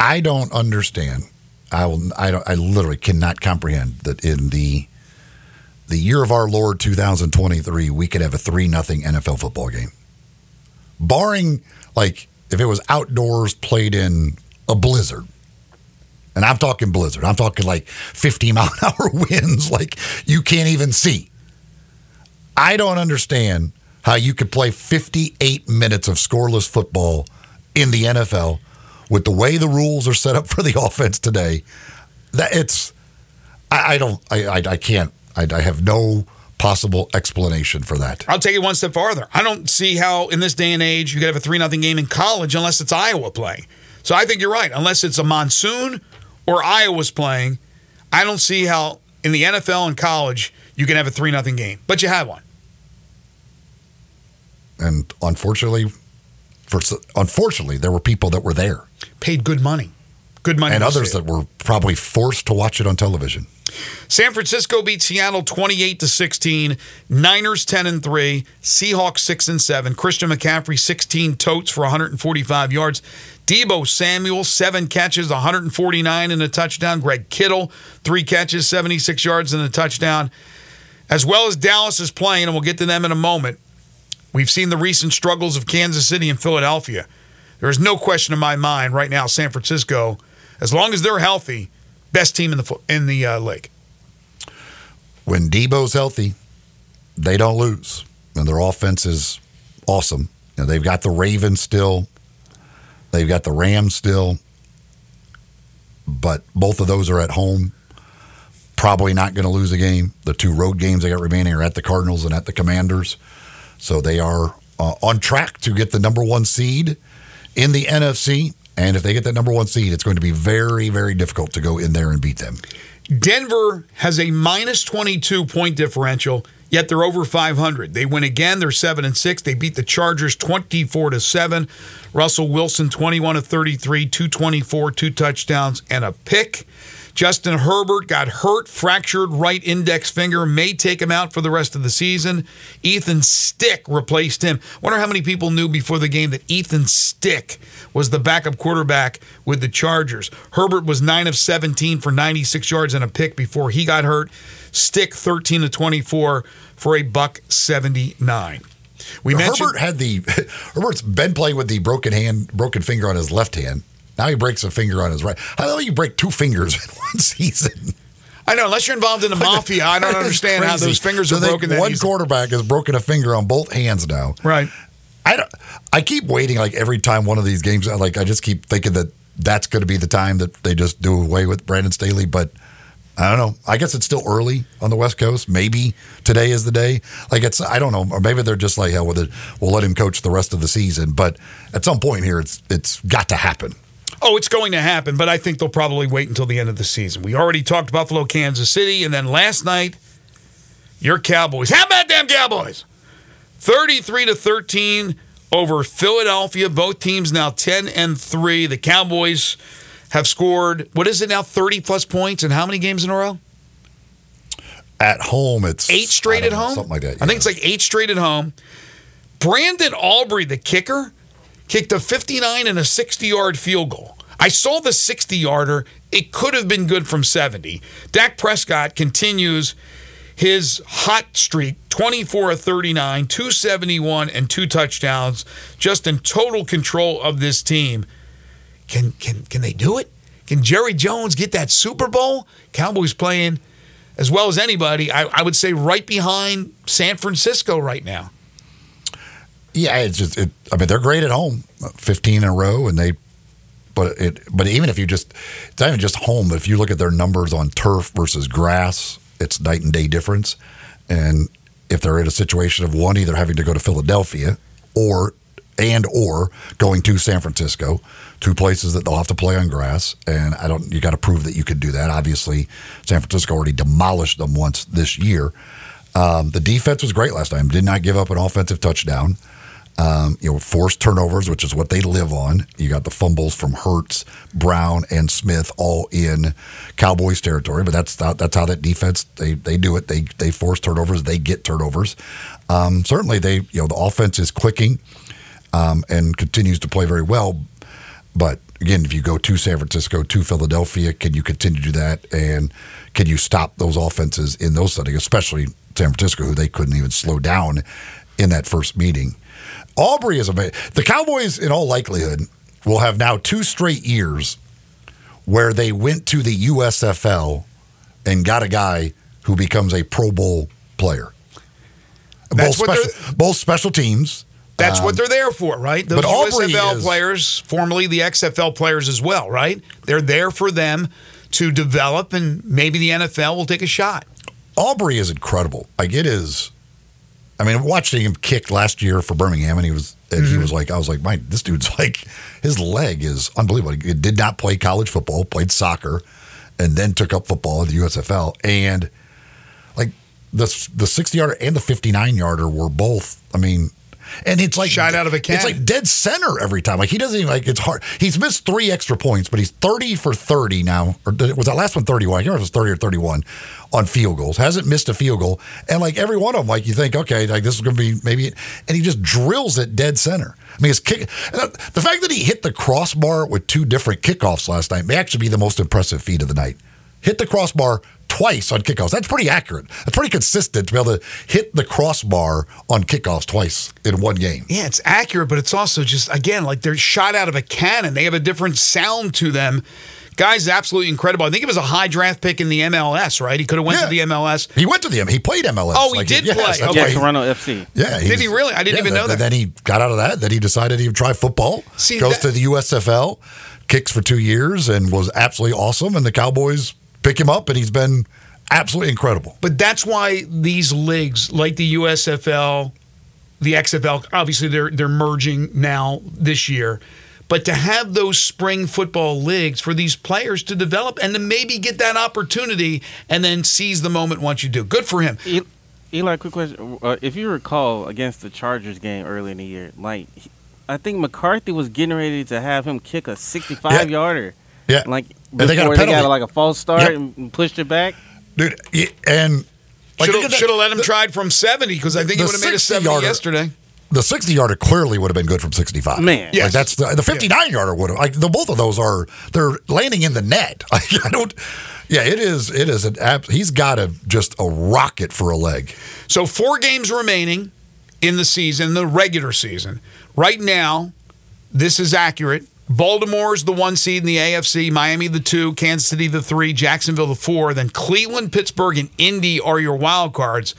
[SPEAKER 3] I don't understand. I will. I don't. I literally cannot comprehend that in the the year of our Lord 2023, we could have a three nothing NFL football game, barring like if it was outdoors played in a blizzard. And I'm talking blizzard. I'm talking like 50 mile an hour winds, like you can't even see. I don't understand how you could play 58 minutes of scoreless football in the NFL with the way the rules are set up for the offense today. That it's, I, I don't, I, I, I can't, I, I have no possible explanation for that.
[SPEAKER 4] I'll take it one step farther. I don't see how in this day and age you could have a 3 nothing game in college unless it's Iowa playing. So I think you're right. Unless it's a monsoon or Iowa's playing, I don't see how in the NFL and college you can have a 3 nothing game. But you had one.
[SPEAKER 3] And unfortunately, for unfortunately, there were people that were there
[SPEAKER 4] Paid good money. Good money.
[SPEAKER 3] and others that were probably forced to watch it on television.
[SPEAKER 4] San Francisco beat Seattle 28 to 16. Niners 10 and 3. Seahawks 6 and 7. Christian McCaffrey 16 totes for 145 yards. Deebo Samuel 7 catches, 149 and a touchdown. Greg Kittle 3 catches, 76 yards and a touchdown. As well as Dallas is playing, and we'll get to them in a moment. We've seen the recent struggles of Kansas City and Philadelphia. There is no question in my mind right now, San Francisco, as long as they're healthy, best team in the in the uh, league.
[SPEAKER 3] When Deebo's healthy, they don't lose, and their offense is awesome. Know, they've got the Ravens still, they've got the Rams still, but both of those are at home. Probably not going to lose a game. The two road games they got remaining are at the Cardinals and at the Commanders, so they are uh, on track to get the number one seed in the NFC. And if they get that number one seed, it's going to be very, very difficult to go in there and beat them.
[SPEAKER 4] Denver has a minus 22 point differential, yet they're over 500. They win again, they're 7 and 6. They beat the Chargers 24 to 7. Russell Wilson 21 to 33, 224, two touchdowns and a pick. Justin Herbert got hurt, fractured right index finger, may take him out for the rest of the season. Easton Stick replaced him. Wonder how many people knew before the game that Easton Stick was the backup quarterback with the Chargers. Herbert was 9 of 17 for 96 yards and a pick before he got hurt. Stick 13 to 24 for a buck 79. We mentioned
[SPEAKER 3] Herbert had the Herbert's been playing with the broken hand, broken finger on his left hand. Now he breaks a finger on his right. How do you break two fingers in one season?
[SPEAKER 4] I know, unless you're involved in the mafia, I don't understand how those fingers
[SPEAKER 3] So
[SPEAKER 4] are
[SPEAKER 3] they-
[SPEAKER 4] broken.
[SPEAKER 3] One
[SPEAKER 4] easily.
[SPEAKER 3] quarterback has broken a finger on both hands now.
[SPEAKER 4] Right.
[SPEAKER 3] I don't. I keep waiting. Like every time one of these games, like I just keep thinking that that's going to be the time that they just do away with Brandon Staley. But I don't know. I guess it's still early on the West Coast. Maybe today is the day. Like it's. I don't know. Or maybe they're just like, hell with it. We'll let him coach the rest of the season. But at some point here, it's it's got to happen.
[SPEAKER 4] Oh, it's going to happen, but I think they'll probably wait until the end of the season. We already talked Buffalo, Kansas City, and then last night, your Cowboys. How about them Cowboys? 33 to 13 over Philadelphia. Both teams now 10 and 3. The Cowboys have scored, what is it now, 30 plus points in how many games in a row?
[SPEAKER 3] At home, it's
[SPEAKER 4] Eight straight at
[SPEAKER 3] know,
[SPEAKER 4] home?
[SPEAKER 3] something like that.
[SPEAKER 4] I think it's like eight straight at home. Brandon Aubrey, the kicker, kicked a 59 and a 60 yard field goal. I saw the 60 yarder. It could have been good from 70. Dak Prescott continues his hot streak 24 of 39, 271, and two touchdowns, just in total control of this team. Can, can, can they do it? Can Jerry Jones get that Super Bowl? Cowboys playing as well as anybody. I, I would say right behind San Francisco right now.
[SPEAKER 3] Yeah, it's just. It, I mean, they're great at home, fifteen in a row, and they. But it. But even if you just, it's not even just home. If you look at their numbers on turf versus grass, it's night and day difference. And if they're in a situation of one either having to go to Philadelphia, or and or going to San Francisco, two places that they'll have to play on grass. And I don't. You got to prove that you can do that. Obviously, San Francisco already demolished them once this year. Um, the defense was great last time. Did not give up an offensive touchdown. Um, you know, forced turnovers, which is what they live on. You got the fumbles from Hurts, Brown, and Smith all in Cowboys territory, but that's how, that's how that defense they they do it. They they force turnovers, they get turnovers. Um, certainly, they you know the offense is clicking um, and continues to play very well. But again, if you go to San Francisco, to Philadelphia, can you continue to do that? And can you stop those offenses in those settings, especially San Francisco, who they couldn't even slow down in that first meeting? Aubrey is amazing. The Cowboys, in all likelihood, will have now two straight years where they went to the USFL and got a guy who becomes a Pro Bowl player. Both, special, both special teams.
[SPEAKER 4] That's what they're there for, right? Those
[SPEAKER 3] Um, but Aubrey
[SPEAKER 4] USFL
[SPEAKER 3] is-
[SPEAKER 4] players, formerly the XFL players as well, right? They're there for them to develop, and maybe the NFL will take a shot.
[SPEAKER 3] Aubrey is incredible. Like it is. I mean, watching him kick last year for Birmingham, and he was and he mm-hmm. was like, I was like, my this dude's like, his leg is unbelievable. He did not play college football, played soccer, and then took up football at the USFL, and like the the sixty yarder and the fifty nine yarder were both. I mean. And it's like
[SPEAKER 4] Shot out of a
[SPEAKER 3] It's like dead center every time. Like he doesn't even like it's hard. He's missed three extra points, but he's thirty for thirty now. Or was that last one 31? I can't remember if it was thirty or thirty-one on field goals. Hasn't missed a field goal, and like every one of them, like you think, okay, like this is going to be maybe, and he just drills it dead center. I mean, his kick. The fact that he hit the crossbar with two different kickoffs last night may actually be the most impressive feat of the night. Hit the crossbar twice on kickoffs. That's pretty accurate. That's pretty consistent to be able to hit the crossbar on kickoffs twice in one game.
[SPEAKER 4] Yeah, it's accurate, but it's also just again like they're shot out of a cannon. They have a different sound to them. Guy's absolutely incredible. I think it was a high draft pick in the MLS, right? He could have went
[SPEAKER 3] Yeah.
[SPEAKER 4] to the MLS.
[SPEAKER 3] He went to the MLS. He played MLS.
[SPEAKER 4] Oh, he did play.
[SPEAKER 3] that's
[SPEAKER 4] Okay.
[SPEAKER 3] why
[SPEAKER 5] Yeah,
[SPEAKER 3] he-
[SPEAKER 5] Toronto FC.
[SPEAKER 3] Yeah,
[SPEAKER 4] Did he really? I didn't
[SPEAKER 3] yeah,
[SPEAKER 4] even know that.
[SPEAKER 3] Then he got out of that. Then he decided he would try football.
[SPEAKER 4] See,
[SPEAKER 3] goes
[SPEAKER 4] that-
[SPEAKER 3] to the USFL, kicks for two years, and was absolutely awesome. And the Cowboys pick him up, and he's been absolutely incredible.
[SPEAKER 4] But that's why these leagues, like the USFL, the XFL, obviously they're they're merging now this year. But to have those spring football leagues for these players to develop and to maybe get that opportunity and then seize the moment once you do. Good for him.
[SPEAKER 5] Eli, quick question. Uh, if you recall against the Chargers game early in the year, like I think McCarthy was getting ready to have him kick a 65
[SPEAKER 3] Yeah.
[SPEAKER 5] yarder.
[SPEAKER 3] Yeah,
[SPEAKER 5] Like
[SPEAKER 3] And they got a
[SPEAKER 5] before they got like a false start
[SPEAKER 3] Yep.
[SPEAKER 5] and pushed it back.
[SPEAKER 3] dude. And like,
[SPEAKER 4] Should have let him
[SPEAKER 3] the-
[SPEAKER 4] try it from 70 because I think he would have made a 70
[SPEAKER 3] yarder-
[SPEAKER 4] yesterday.
[SPEAKER 3] The sixty yarder clearly would have been good from sixty five.
[SPEAKER 5] Man.
[SPEAKER 3] like that's the, the fifty nine yarder would have. Like the both of those are they're landing in the net. Like, I don't. Yeah, it is. It is an app. He's got a just a rocket for a leg.
[SPEAKER 4] So four games remaining in the season, the regular season. Right now, this is accurate. Baltimore's the one seed in the AFC, Miami the two, Kansas City the three, Jacksonville the four. Then Cleveland, Pittsburgh, and Indy are your wild cards.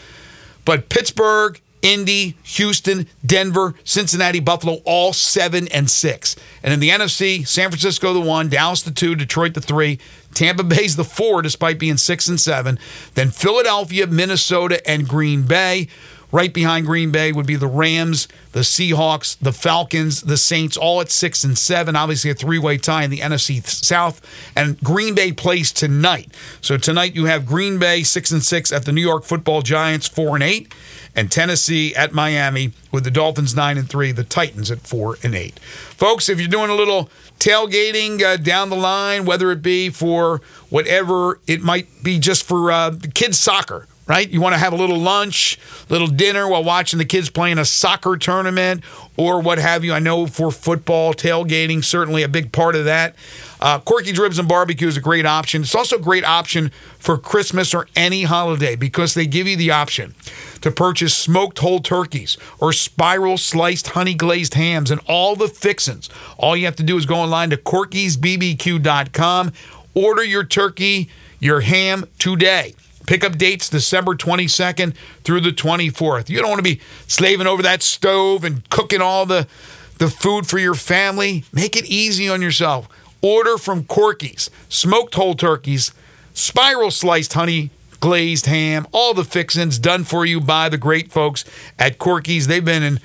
[SPEAKER 4] But Pittsburgh, Indy, Houston, Denver, Cincinnati, Buffalo, all seven and six. And in the NFC, San Francisco the one, Dallas the two, Detroit the three, Tampa Bay's the four, despite being six and seven. Then Philadelphia, Minnesota, and Green Bay. Right behind Green Bay would be the Rams, the Seahawks, the Falcons, the Saints, all at six and seven. Obviously, a three way tie in the NFC South. And Green Bay plays tonight. So tonight you have Green Bay six and six at the New York Football Giants four and eight, and Tennessee at Miami with the Dolphins nine and three, the Titans at four and eight. Folks, if you're doing a little tailgating uh, down the line, whether it be for whatever it might be, just for uh, kids soccer right? You want to have a little lunch, little dinner while watching the kids playing a soccer tournament or what have you. I know for football, tailgating, certainly a big part of that. Uh, Corky's Ribs and Barbecue is a great option. It's also a great option for Christmas or any holiday because they give you the option to purchase smoked whole turkeys or spiral sliced honey glazed hams and all the fixins. All you have to do is go online to corkysbbq.com, order your turkey, your ham today. Pickup dates December 22nd through the 24th. You don't want to be slaving over that stove and cooking all the, the food for your family. Make it easy on yourself. Order from Corky's, smoked whole turkeys, spiral sliced honey glazed ham, all the fixins done for you by the great folks at Corky's. They've been in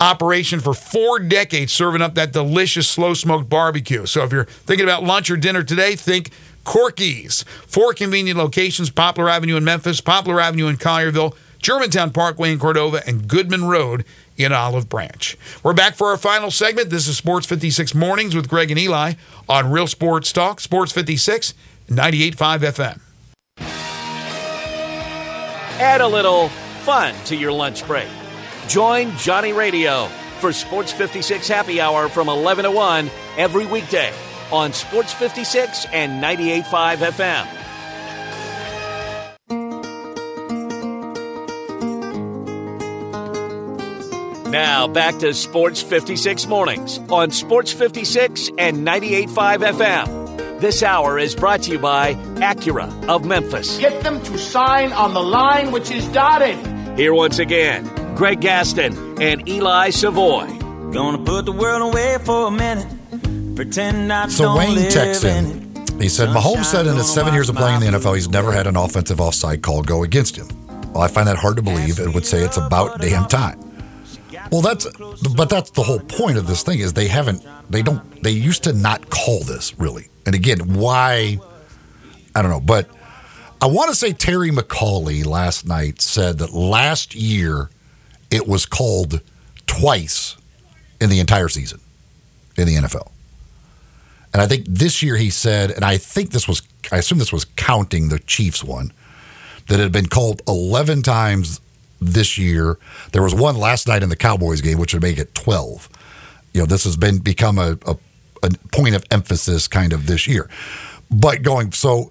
[SPEAKER 4] operation for four decades serving up that delicious slow smoked barbecue. So if you're thinking about lunch or dinner today, think Corky's. Four convenient locations Poplar Avenue in Memphis, Poplar Avenue in Collierville, Germantown Parkway in Cordova, and Goodman Road in Olive Branch. We're back for our final segment. This is Sports 56 Mornings with Greg and Eli on Real Sports Talk, Sports 56, 98.5 FM.
[SPEAKER 1] Add a little fun to your lunch break. Join Johnny Radio for Sports 56 Happy Hour from 11 to 1 every weekday on Sports 56 and 98.5 FM. Now back to Sports 56 Mornings on Sports 56 and 98.5 FM. This hour is brought to you by Acura of Memphis.
[SPEAKER 6] Get them to sign on the line which is dotted.
[SPEAKER 1] Here once again, Greg Gaston and Eli Savoy.
[SPEAKER 7] Gonna put the world away for a minute. Pretend I
[SPEAKER 3] So Wayne texts
[SPEAKER 7] in
[SPEAKER 3] in. He said, Mahomes said in his seven years of playing in the NFL, he's never had an offensive offside call go against him. Well, I find that hard to believe and would say it's about damn time. Well, that's, but that's the whole point of this thing is they haven't, they don't, they used to not call this really. And again, why? I don't know. But I want to say Terry McAulay last night said that last year it was called twice in the entire season in the NFL. And I think this year he said, and I think this was, I assume this was counting the Chiefs one, that it had been called 11 times this year. There was one last night in the Cowboys game, which would make it 12. You know, this has been become a, a, a point of emphasis kind of this year. But going, so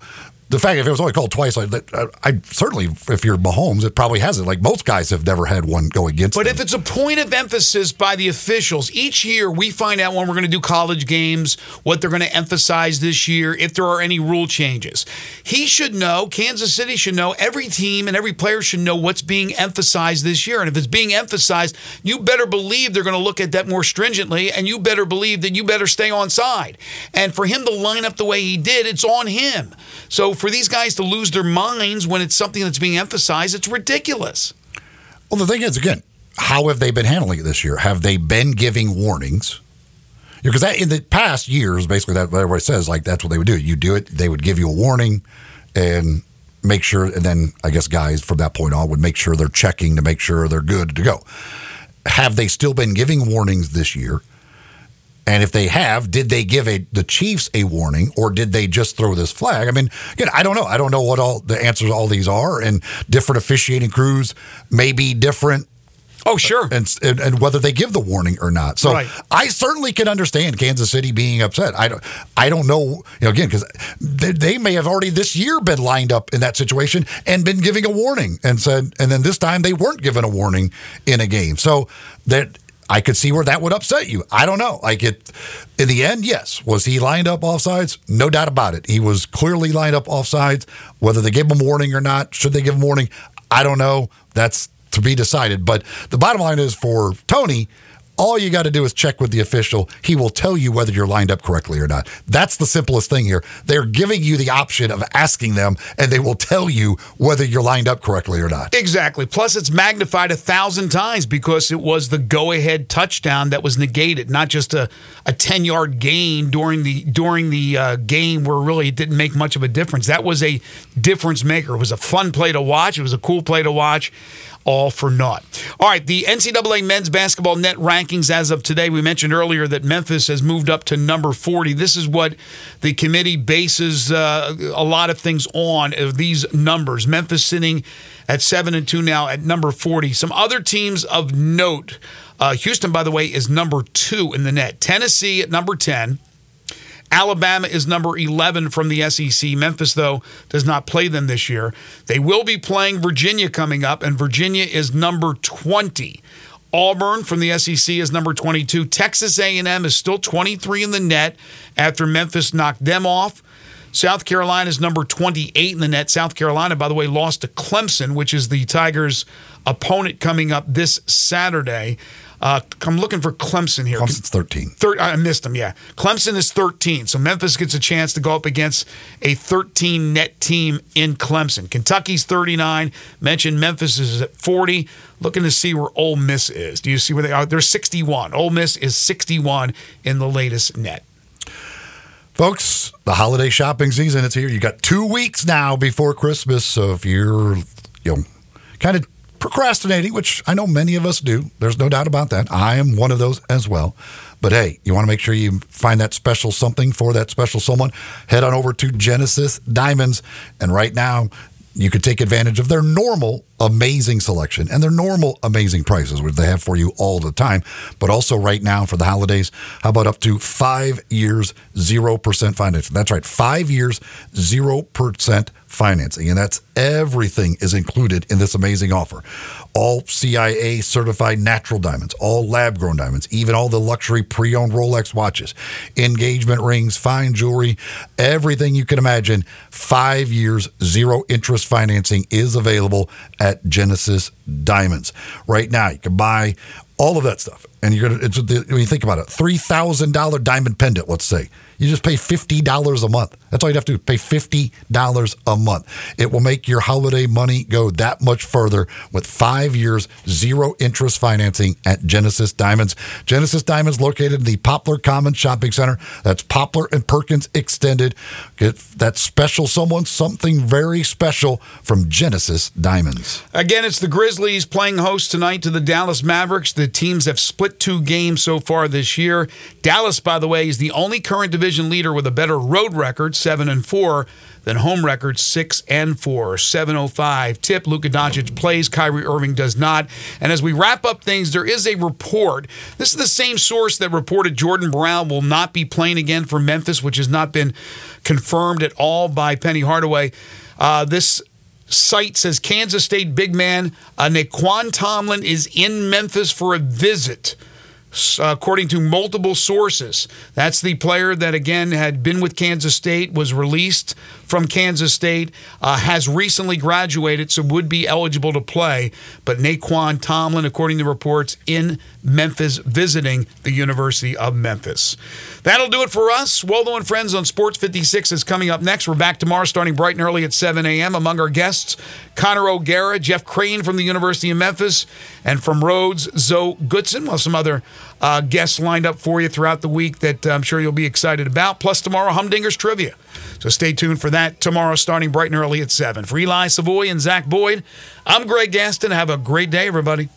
[SPEAKER 3] the fact if it was only called twice, I, uh, I certainly, if you're Mahomes, it probably hasn't. Like most guys have never had one go against
[SPEAKER 4] But
[SPEAKER 3] them.
[SPEAKER 4] if it's a point of emphasis by the officials, each year we find out when we're going to do college games, what they're going to emphasize this year, if there are any rule changes. He should know, Kansas City should know, every team and every player should know what's being emphasized this year. And if it's being emphasized, you better believe they're going to look at that more stringently, and you better believe that you better stay on side. And for him to line up the way he did, it's on him. So for these guys to lose their minds when it's something that's being emphasized, it's ridiculous.
[SPEAKER 3] Well, the thing is, again, how have they been handling it this year? Have they been giving warnings? Because that in the past years, basically, that everybody says, like that's what they would do. You do it, they would give you a warning and make sure, and then I guess guys from that point on would make sure they're checking to make sure they're good to go. Have they still been giving warnings this year? And if they have, did they give a, the Chiefs a warning or did they just throw this flag? I mean, again, I don't know. I don't know what all the answers to all these are, and different officiating crews may be different
[SPEAKER 4] Oh, sure.
[SPEAKER 3] and, and and whether they give the warning or not. So
[SPEAKER 4] Right.
[SPEAKER 3] I certainly can understand Kansas City being upset. I don't I don't know you know again because they, they may have already this year been lined up in that situation and been giving a warning and said and then this time they weren't given a warning in a game. So that. I could see where that would upset you. I don't know. Like it, in the end, yes. Was he lined up offsides? No doubt about it. He was clearly lined up offsides. Whether they gave him warning or not, should they give him warning? I don't know. That's to be decided. But the bottom line is for Toney, All you got to do is check with the official. He will tell you whether you're lined up correctly or not. That's the simplest thing here. They're giving you the option of asking them, and they will tell you whether you're lined up correctly or not.
[SPEAKER 4] Exactly. Plus, it's magnified a thousand times because it was the go-ahead touchdown that was negated, not just a, a ten-yard gain during the during the uh, game where really it didn't make much of a difference. That was a difference maker. It was a fun play to watch. It was a cool play to watch. All for naught. All right, the NCAA men's basketball net rankings as of today. We mentioned earlier that Memphis has moved up to number 40. This is what the committee bases uh, a lot of things on of these numbers. Memphis sitting at seven and two now at number 40. Some other teams of note. Uh, Houston, by the way, is number two in the net. Tennessee at number 10. Alabama is number 11 from the SEC. Memphis, though, does not play them this year. They will be playing Virginia coming up, and Virginia is number 20. Auburn from the SEC is number 22. Texas A&M is still 23 in the net after Memphis knocked them off. South Carolina is number 28 in the net. South Carolina, by the way, lost to Clemson, which is the Tigers' opponent coming up this Saturday. Uh, I'm looking for Clemson here.
[SPEAKER 3] Clemson's 13.
[SPEAKER 4] Thir- I missed them, yeah. Clemson is 13, so Memphis gets a chance to go up against a 13 net team in Clemson. Kentucky's 39. Mentioned Memphis is at 40. Looking to see where Ole Miss is. Do you see where they are? They're 61. Ole Miss is 61 in the latest net.
[SPEAKER 3] Folks, the holiday shopping season, it's here. You got two weeks now before Christmas. So if you're, you know, kind of procrastinating, which I know many of us do, there's no doubt about that. I am one of those as well. But hey, you want to make sure you find that special something for that special someone, head on over to Genesis Diamonds. And right now, you could take advantage of their normal amazing selection and their normal amazing prices, which they have for you all the time. But also right now for the holidays, how about up to five years, 0% financing? That's right, five years, 0% financing. And that's everything is included in this amazing offer. All GIA certified natural diamonds, all lab grown diamonds, even all the luxury pre owned Rolex watches, engagement rings, fine jewelry, everything you can imagine. Five years, zero interest financing is available at Genesis Diamonds. Right now, you can buy all of that stuff. And you're gonna it's when you think about it, three thousand dollar diamond pendant, let's say. You just pay fifty dollars a month. That's all you'd have to do. Pay fifty dollars a month. It will make your holiday money go that much further with five years, zero interest financing at Genesis Diamonds. Genesis Diamonds located in the Poplar Commons Shopping Center. That's Poplar and Perkins Extended. Get that special someone, something very special from Genesis Diamonds.
[SPEAKER 4] Again, it's the Grizzlies playing host tonight to the Dallas Mavericks. The teams have split two games so far this year. Dallas, by the way, is the only current division leader with a better road record, seven and four, than home record, six and four. 705 tip. Luka Doncic plays, Kyrie Irving does not. And as we wrap up things, there is a report. This is the same source that reported Jordan Brown will not be playing again for Memphis, which has not been confirmed at all by Penny Hardaway. Uh, this site says Kansas State big man uh, Nae'Qwan Tomlin is in Memphis for a visit. S- According to multiple sources, that's the player that again had been with Kansas State, was released from Kansas State, uh, has recently graduated, so would be eligible to play. But Nae'Qwan Tomlin, according to reports, in Memphis visiting the University of Memphis. That'll do it for us. Waldo and Friends on Sports 56 is coming up next. We're back tomorrow starting bright and early at 7 a.m. Among our guests, Connor O'Gara, Jeff Crane from the University of Memphis, and from Rhodes, Zoe Goodson. We'll some other uh, guests lined up for you throughout the week that uh, I'm sure you'll be excited about. Plus, tomorrow, Humdinger's Trivia. So stay tuned for that tomorrow starting bright and early at 7. For Eli Savoy and Zach Boyd, I'm Greg Gaston. Have a great day, everybody.